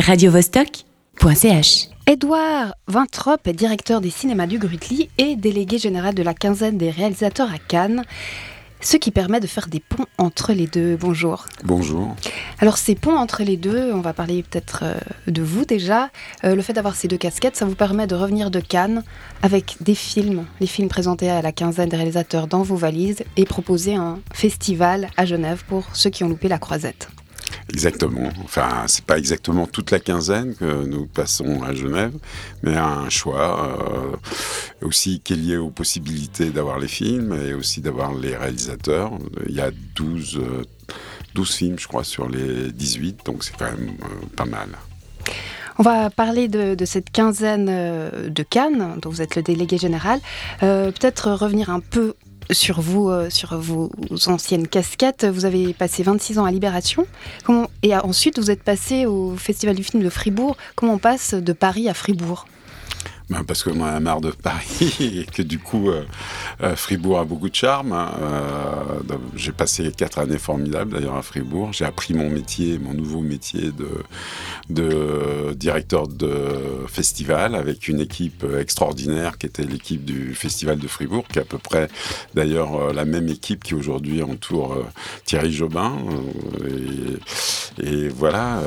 radiovostok.ch. Édouard Vintrop est directeur des cinémas du Grutli et délégué général de la quinzaine des réalisateurs à Cannes, ce qui permet de faire des ponts entre les deux. Bonjour. Bonjour. Alors ces ponts entre les deux, on va parler peut-être euh, de vous déjà. Euh, le fait d'avoir ces deux casquettes, ça vous permet de revenir de Cannes avec des films, les films présentés à la quinzaine des réalisateurs dans vos valises et proposer un festival à Genève pour ceux qui ont loupé la croisette. Exactement. Enfin, c'est pas exactement toute la quinzaine que nous passons à Genève, mais un choix euh, aussi qui est lié aux possibilités d'avoir les films et aussi d'avoir les réalisateurs. Il y a 12, 12 euh, films, je crois, sur les 18, donc c'est quand même euh, pas mal. On va parler de, de, cette quinzaine de Cannes, dont vous êtes le délégué général. Peut-être revenir un peu sur vous, euh, sur vos anciennes casquettes. Vous avez passé 26 ans à Libération. Et ensuite, vous êtes passé au Festival du film de Fribourg. Comment on passe de Paris à Fribourg? Ben parce qu'on en a marre de Paris et que du coup, euh, euh, Fribourg a beaucoup de charme. Hein. Euh, j'ai passé quatre années formidables d'ailleurs à Fribourg. J'ai appris mon métier, mon nouveau métier de, de directeur de festival avec une équipe extraordinaire qui était l'équipe du Festival de Fribourg, qui est à peu près d'ailleurs la même équipe qui aujourd'hui entoure Thierry Jobin. Et voilà,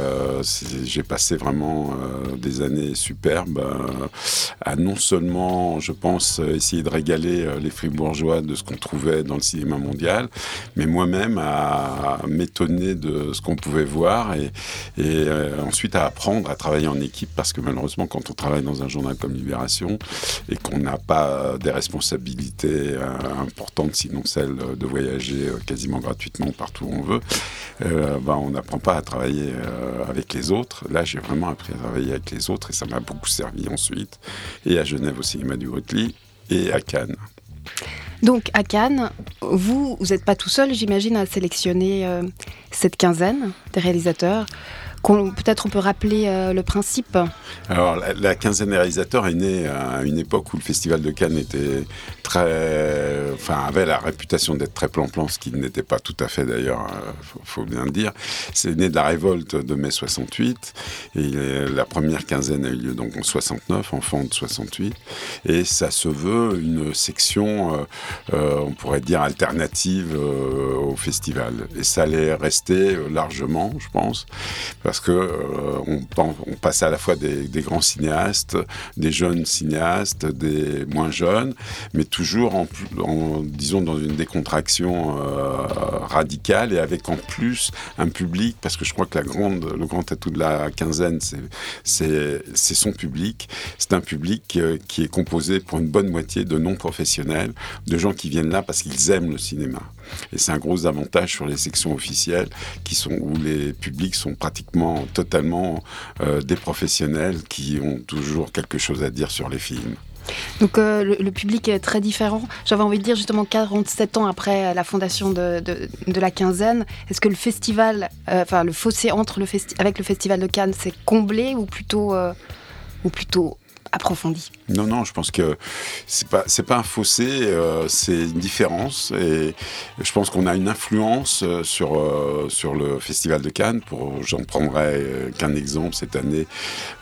j'ai passé vraiment des années superbes à non seulement, je pense, essayer de régaler euh, les fribourgeois de ce qu'on trouvait dans le cinéma mondial, mais moi-même à m'étonner de ce qu'on pouvait voir et, euh, ensuite à apprendre à travailler en équipe parce que malheureusement, quand on travaille dans un journal comme Libération et qu'on n'a pas des responsabilités euh, importantes, sinon celle de voyager quasiment gratuitement partout où on veut, ben, on n'apprend pas à travailler avec les autres. Là, j'ai vraiment appris à travailler avec les autres et ça m'a beaucoup servi ensuite et à Genève au cinéma du Rotely et à Cannes. Donc à Cannes, vous, vous n'êtes pas tout seul, j'imagine, à sélectionner euh, cette quinzaine des réalisateurs. Peut-être on peut rappeler euh, le principe. Alors la, quinzaine des réalisateurs est née à une époque où le Festival de Cannes était très, enfin avait la réputation d'être très plan-plan, ce qui n'était pas tout à fait d'ailleurs, il euh, faut, bien le dire. C'est né de la révolte de mai 68 et la première quinzaine a eu lieu donc en 69, en fin de 68, et ça se veut une section, euh, on pourrait dire alternative au festival. Et ça allait rester largement, je pense, parce parce que euh, on, passait à la fois des, grands cinéastes, des jeunes cinéastes, des moins jeunes, mais toujours en, disons dans une décontraction euh, radicale et avec en plus un public, parce que je crois que le grand atout de la quinzaine, c'est son public. C'est un public euh, qui est composé pour une bonne moitié de non-professionnels, de gens qui viennent là parce qu'ils aiment le cinéma. Et c'est un gros avantage sur les sections officielles qui sont où les publics sont pratiquement totalement euh, des professionnels qui ont toujours quelque chose à dire sur les films. Donc euh, le, public est très différent. J'avais envie de dire justement 47 ans après la fondation de, de, la quinzaine, est-ce que le festival, euh, enfin le fossé entre le avec le festival de Cannes, s'est comblé ou plutôt, ou plutôt Non, non, je pense que c'est pas pas un fossé, euh, c'est une différence et je pense qu'on a une influence euh, sur euh, sur le festival de Cannes. J'en prendrai qu'un exemple cette année,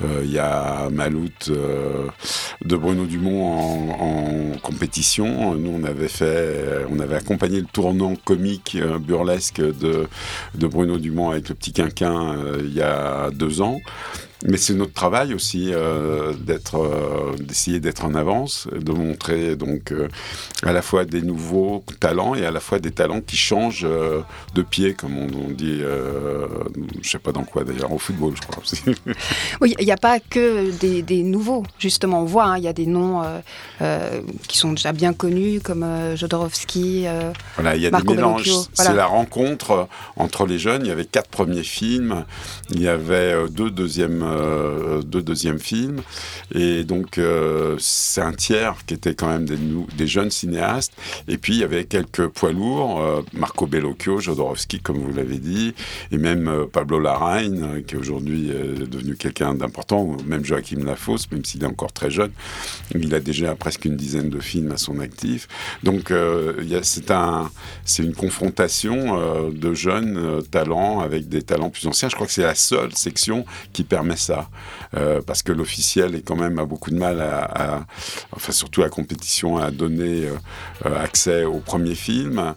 il y a Maloute de Bruno Dumont en, compétition. Nous, on avait fait, on avait accompagné le tournant comique burlesque de de Bruno Dumont avec le petit quinquin il y a deux ans. Mais c'est notre travail aussi euh, d'être, euh, d'essayer d'être en avance, de montrer donc euh, à la fois des nouveaux talents et à la fois des talents qui changent de pied, comme on, dit. je sais pas dans quoi d'ailleurs, au football, je crois aussi. oui, il n'y a pas que des, des, nouveaux. Justement, on voit, hein, il y a des noms qui sont déjà bien connus, comme Jodorowsky. voilà, il y a des mélanges. C'est la rencontre entre les jeunes. Il y avait quatre premiers films. Il y avait deux deuxièmes euh, deux deuxièmes films. Et donc, euh, c'est un tiers qui était quand même des, jeunes cinéastes. Et puis il y avait quelques poids lourds, Marco Bellocchio, Jodorowsky, comme vous l'avez dit, et même Pablo Larraine, qui aujourd'hui est devenu quelqu'un d'important, même Joachim Lafosse, même s'il est encore très jeune. Il a déjà presque une dizaine de films à son actif. Donc c'est un, une confrontation de jeunes talents avec des talents plus anciens. Je crois que c'est la seule section qui permet ça. Euh, parce que l'officiel est quand même a beaucoup de mal à, enfin surtout la compétition à donner euh, euh, accès au premier film.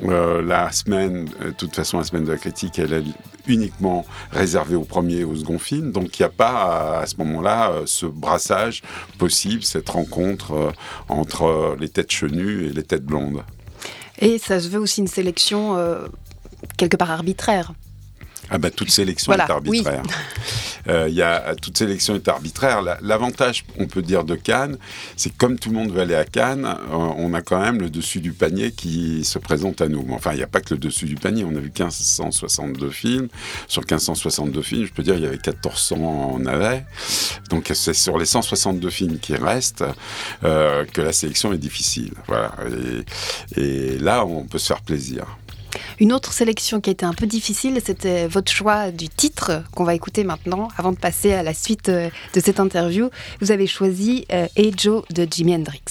la semaine, de toute façon, la semaine de la critique, elle est uniquement réservée au premier et au second film. Donc il n'y a pas à, ce moment-là ce brassage possible, cette rencontre entre les têtes chenues et les têtes blondes. Et ça se veut aussi une sélection quelque part arbitraire. Ah bah toute sélection est arbitraire. Euh, y a, toute sélection est arbitraire. L'avantage, on peut dire, de Cannes, c'est que comme tout le monde veut aller à Cannes, euh, on a quand même le dessus du panier qui se présente à nous. Enfin, il n'y a pas que le dessus du panier. On a vu 1562 films. Sur 1562 films, je peux dire, il y avait 1400 en avait. Donc c'est sur les 162 films qui restent euh, que la sélection est difficile. Voilà. Et là, on peut se faire plaisir. Une autre sélection qui a été un peu difficile, c'était votre choix du titre qu'on va écouter maintenant, avant de passer à la suite euh, de cette interview. Vous avez choisi euh, Hey Joe de Jimi Hendrix.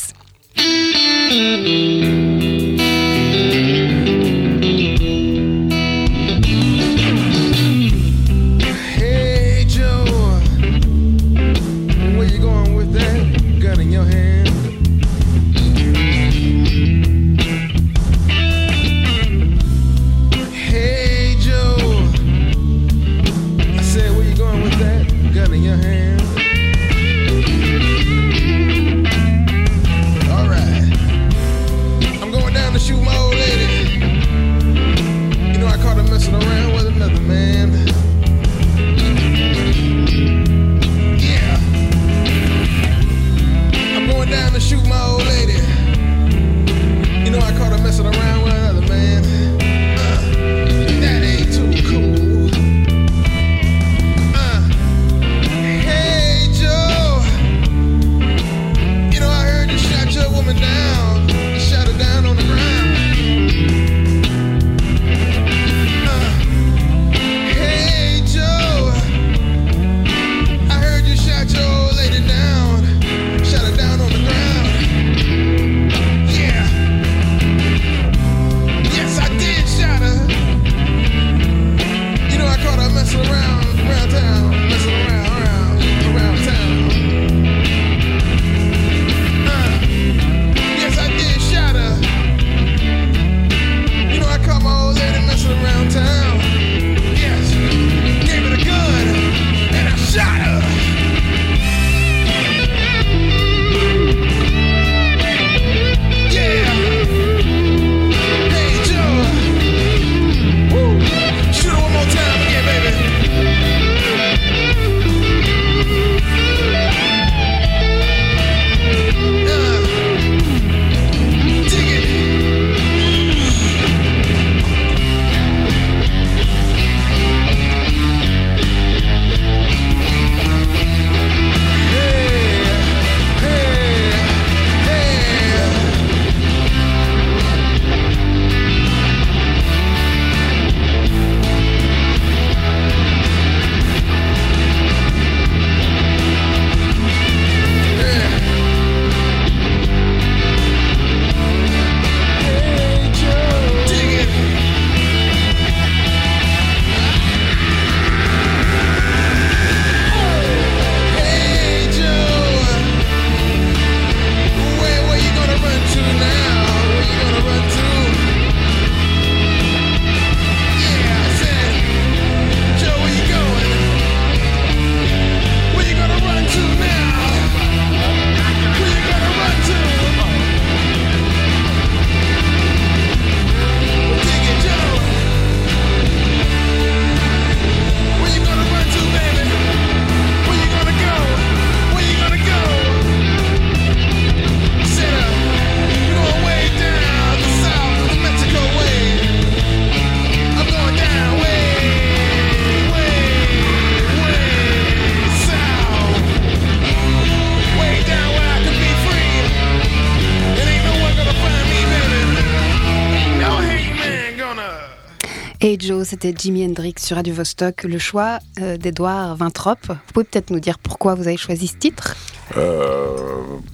C'était Jimi Hendrix sur Radio Vostok, le choix euh, d'Edouard Vintrop. Vous pouvez peut-être nous dire pourquoi vous avez choisi ce titre?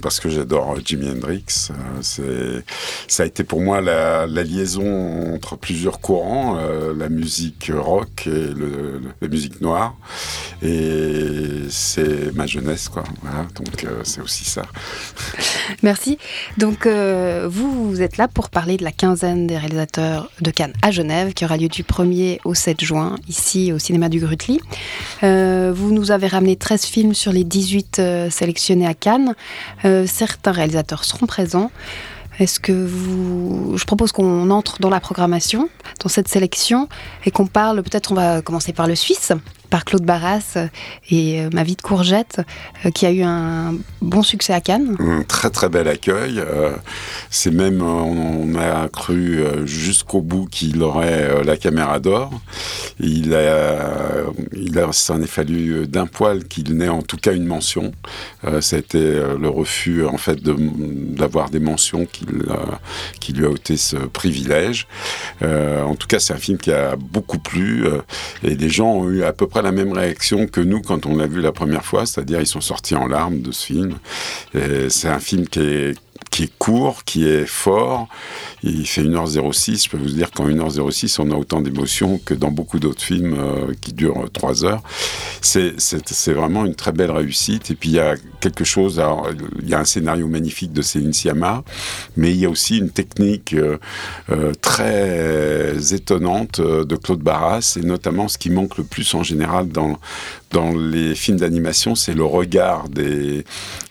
Parce que j'adore Jimi Hendrix. Euh, c'est, ça a été pour moi la, liaison entre plusieurs courants, euh, la musique rock et la musique noire. Et c'est ma jeunesse, quoi. Donc c'est aussi ça. Merci. Donc vous, vous êtes là pour parler de la quinzaine des réalisateurs de Cannes à Genève, qui aura lieu du 1er au 7 juin, ici au cinéma du Grutli. vous nous avez ramené 13 films sur les 18 sélections à Cannes. Euh, certains réalisateurs seront présents. Est-ce que vous... Je propose qu'on entre dans la programmation, dans cette sélection, et qu'on parle, peut-être on va commencer par le Suisse, par Claude Barras et euh, Ma vie de courgette, euh, qui a eu un bon succès à Cannes. Un très très bel accueil. Euh, c'est même, on a cru jusqu'au bout qu'il aurait la caméra d'or. Il a, il a, s'en est fallu d'un poil qu'il n'ait en tout cas une mention. ça a été le refus en fait d'avoir des mentions qui, lui a ôté ce privilège. en tout cas, c'est un film qui a beaucoup plu et les gens ont eu à peu près la même réaction que nous quand on l'a vu la première fois, c'est-à-dire ils sont sortis en larmes de ce film. C'est un film qui est qui est court, qui est fort. Il fait 1h06. Je peux vous dire qu'en 1h06, on a autant d'émotions que dans beaucoup d'autres films euh, qui durent 3 heures. C'est vraiment une très belle réussite. Et puis il y a quelque chose, il y a un scénario magnifique de Céline Sciamma, mais il y a aussi une technique euh, euh, très étonnante de Claude Barras, et notamment ce qui manque le plus en général dans, dans les films d'animation, c'est le regard des,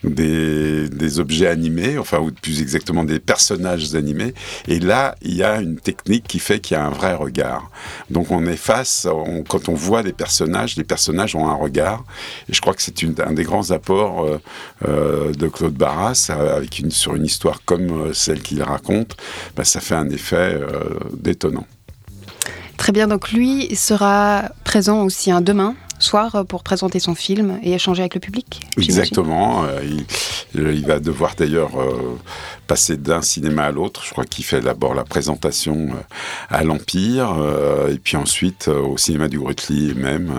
des, objets animés, enfin, ou plus exactement des personnages animés. Et là, il y a une technique qui fait qu'il y a un vrai regard. Donc on est face, quand on voit les personnages, les personnages ont un regard. Et je crois que c'est un des grands apports euh, euh, de Claude Barras, avec sur une histoire comme euh, celle qu'il raconte, bah, ça fait un effet détonnant. Très bien, donc lui sera présent aussi un demain soir pour présenter son film et échanger avec le public Exactement. Euh, il, va devoir d'ailleurs euh, passer d'un cinéma à l'autre. Je crois qu'il fait d'abord la présentation euh, à l'Empire et puis ensuite au cinéma du Grutli même.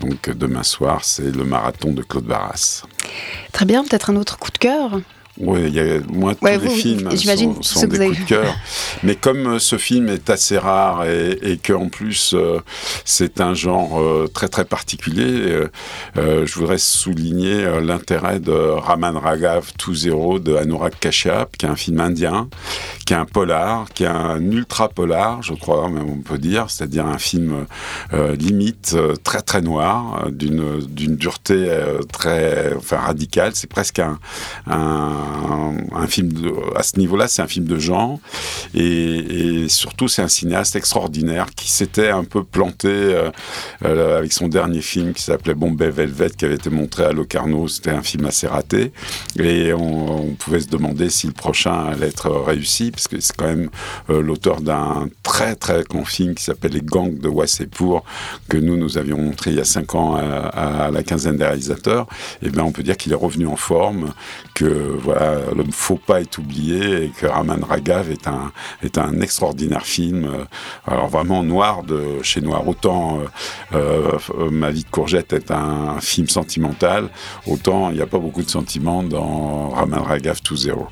donc demain soir, c'est le marathon de Claude Barras. Très bien, peut-être un autre coup de cœur? Oui, il y a, moi, tous les films sont, sont des coups de cœur. Mais comme euh, ce film est assez rare et, et qu'en plus euh, c'est un genre euh, très très particulier, je voudrais souligner l'intérêt de Raman Raghav 2-0 de Anurag Kashyap, qui est un film indien, qui est un polar, qui est un ultra polar, je crois, même on peut dire, c'est-à-dire un film limite très très noir, d'une d'une dureté très enfin radicale. C'est presque un, un un, film à ce niveau-là, c'est un film de genre. Et, surtout, c'est un cinéaste extraordinaire qui s'était un peu planté euh, euh, avec son dernier film qui s'appelait Bombay Velvet, qui avait été montré à Locarno. C'était un film assez raté. Et on, pouvait se demander si le prochain allait être réussi, parce que c'est quand même euh, l'auteur d'un très très grand film qui s'appelle Les Gangs de Wasseypour, que nous, nous avions montré il y a cinq ans à, la quinzaine des réalisateurs. Et bien, on peut dire qu'il est revenu en forme, que voilà, le ne faut pas être oublié et que Raman Ragav est un, est un extraordinaire film. Euh, alors vraiment noir de chez Noir. Autant euh, euh, Ma vie de courgette est un, film sentimental, autant il n'y a pas beaucoup de sentiments dans Raman Ragav 2-0.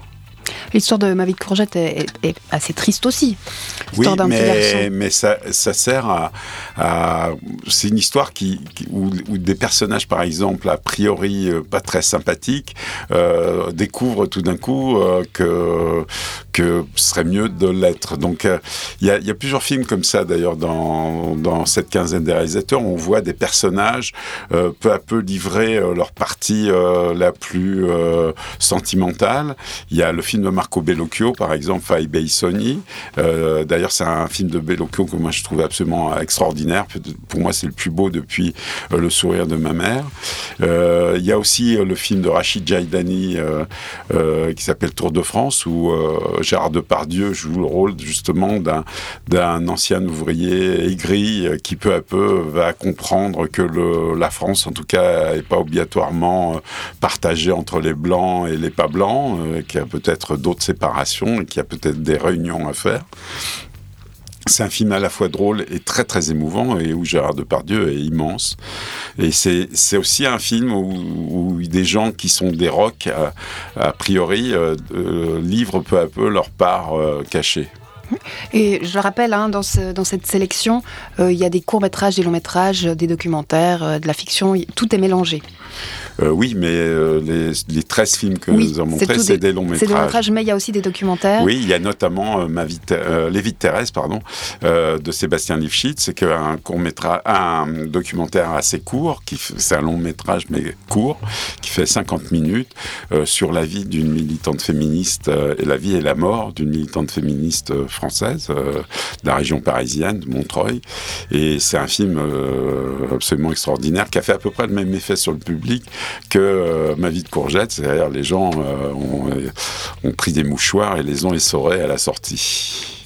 L'histoire de Ma vie de courgette est, assez triste aussi. Oui, mais, mais ça, ça, sert à. c'est une histoire qui, où, des personnages, par exemple, a priori euh, pas très sympathiques, euh, découvrent tout d'un coup euh, que, que ce serait mieux de l'être. Donc il y, a, y, a, plusieurs films comme ça, d'ailleurs, dans, dans cette quinzaine des réalisateurs. On voit des personnages peu à peu livrer leur partie la plus sentimentale. Il y a le film de Marco Bellocchio, par exemple, Fai Bei Sony. Euh, d'ailleurs, c'est un film de Bellocchio que moi je trouve absolument extraordinaire. Pour moi, c'est le plus beau depuis euh, Le sourire de ma mère. Euh, il y a aussi le film de Rachid Jaidani qui s'appelle Tour de France, où Gérard Depardieu joue le rôle justement d'un ancien ouvrier aigri qui peu à peu va comprendre que la France, en tout cas, n'est pas obligatoirement partagée entre les blancs et les pas blancs, qu'il y a peut-être d'autres séparations et qu'il y a peut-être des réunions à faire. C'est un film à la fois drôle et très très émouvant et où Gérard Depardieu est immense. Et c'est aussi un film où, des gens qui sont des rocs, a, priori, euh, euh, livrent peu à peu leur part euh, cachée. Et je rappelle, hein, dans, dans, cette sélection, il y a des courts-métrages, des longs-métrages, des documentaires, de la fiction, tout est mélangé. Euh, oui, mais euh, les, les, 13 films que nous avons montrés, c'est des, longs métrages. C'est des longs métrages, mais il y a aussi des documentaires. Oui, il y a notamment euh, ma vie, Les vies de Thérèse, pardon, de Sébastien Lifshitz. C'est un documentaire assez court, c'est un long métrage mais court, qui fait 50 minutes sur la vie d'une militante féministe et la vie et la mort d'une militante féministe française de la région parisienne, de Montreuil. Et c'est un film absolument extraordinaire qui a fait à peu près le même effet sur le public que euh, Ma vie de courgette, c'est-à-dire les gens euh, ont, pris des mouchoirs et les ont essorés à la sortie.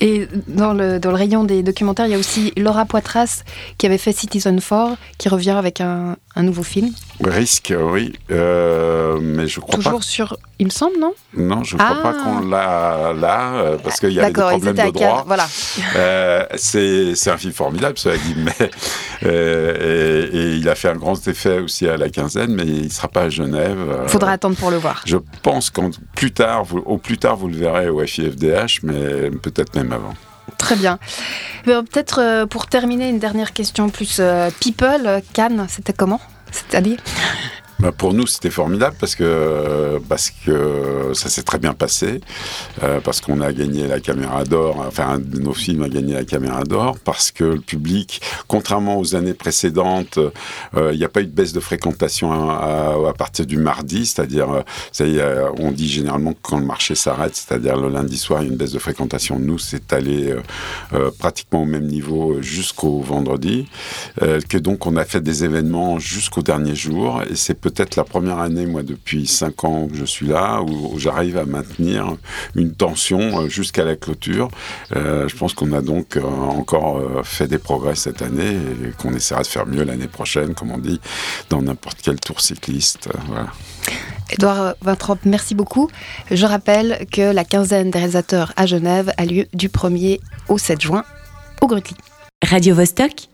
Et dans le, dans le rayon des documentaires, il y a aussi Laura Poitras qui avait fait Citizen 4, qui revient avec un, un nouveau film. Risque, oui. Euh, mais je crois Toujours sur, il me semble, non Non, je ne crois pas ah. qu'on l'a là, euh, parce qu'il y a des problèmes de droit. Voilà. Euh, c'est un film formidable, cela dit, mais et, et, il a fait un grand effet aussi à la quinzaine, mais il ne sera pas à Genève. Il faudra attendre pour le voir. Je pense qu'au plus tard, vous, au plus tard, vous le verrez au FIFDH, mais peut-être même avant. Très bien. Peut-être pour terminer, une dernière question plus people. Cannes, c'était comment? C'est-à-dire bah, pour nous, c'était formidable parce que, parce que ça s'est très bien passé, euh, parce qu'on a gagné la caméra d'or, enfin, un de nos films a gagné la caméra d'or, parce que le public, contrairement aux années précédentes, euh, il n'y a pas eu de baisse de fréquentation à, partir du mardi, c'est-à-dire, euh, on dit généralement que quand le marché s'arrête, c'est-à-dire le lundi soir, il y a une baisse de fréquentation. Nous, c'est allé pratiquement au même niveau jusqu'au vendredi, que donc on a fait des événements jusqu'au dernier jour, et c'est peut-être la première année, moi, depuis cinq ans que je suis là, où, j'arrive à maintenir une tension euh, jusqu'à la clôture. Euh, je pense qu'on a donc euh, encore fait des progrès cette année et qu'on essaiera de faire mieux l'année prochaine, comme on dit, dans n'importe quel tour cycliste. Voilà. Edouard Vintrop, merci beaucoup. Je rappelle que la quinzaine des réalisateurs à Genève a lieu du 1er au 7 juin au Grutli. Radio -Vostok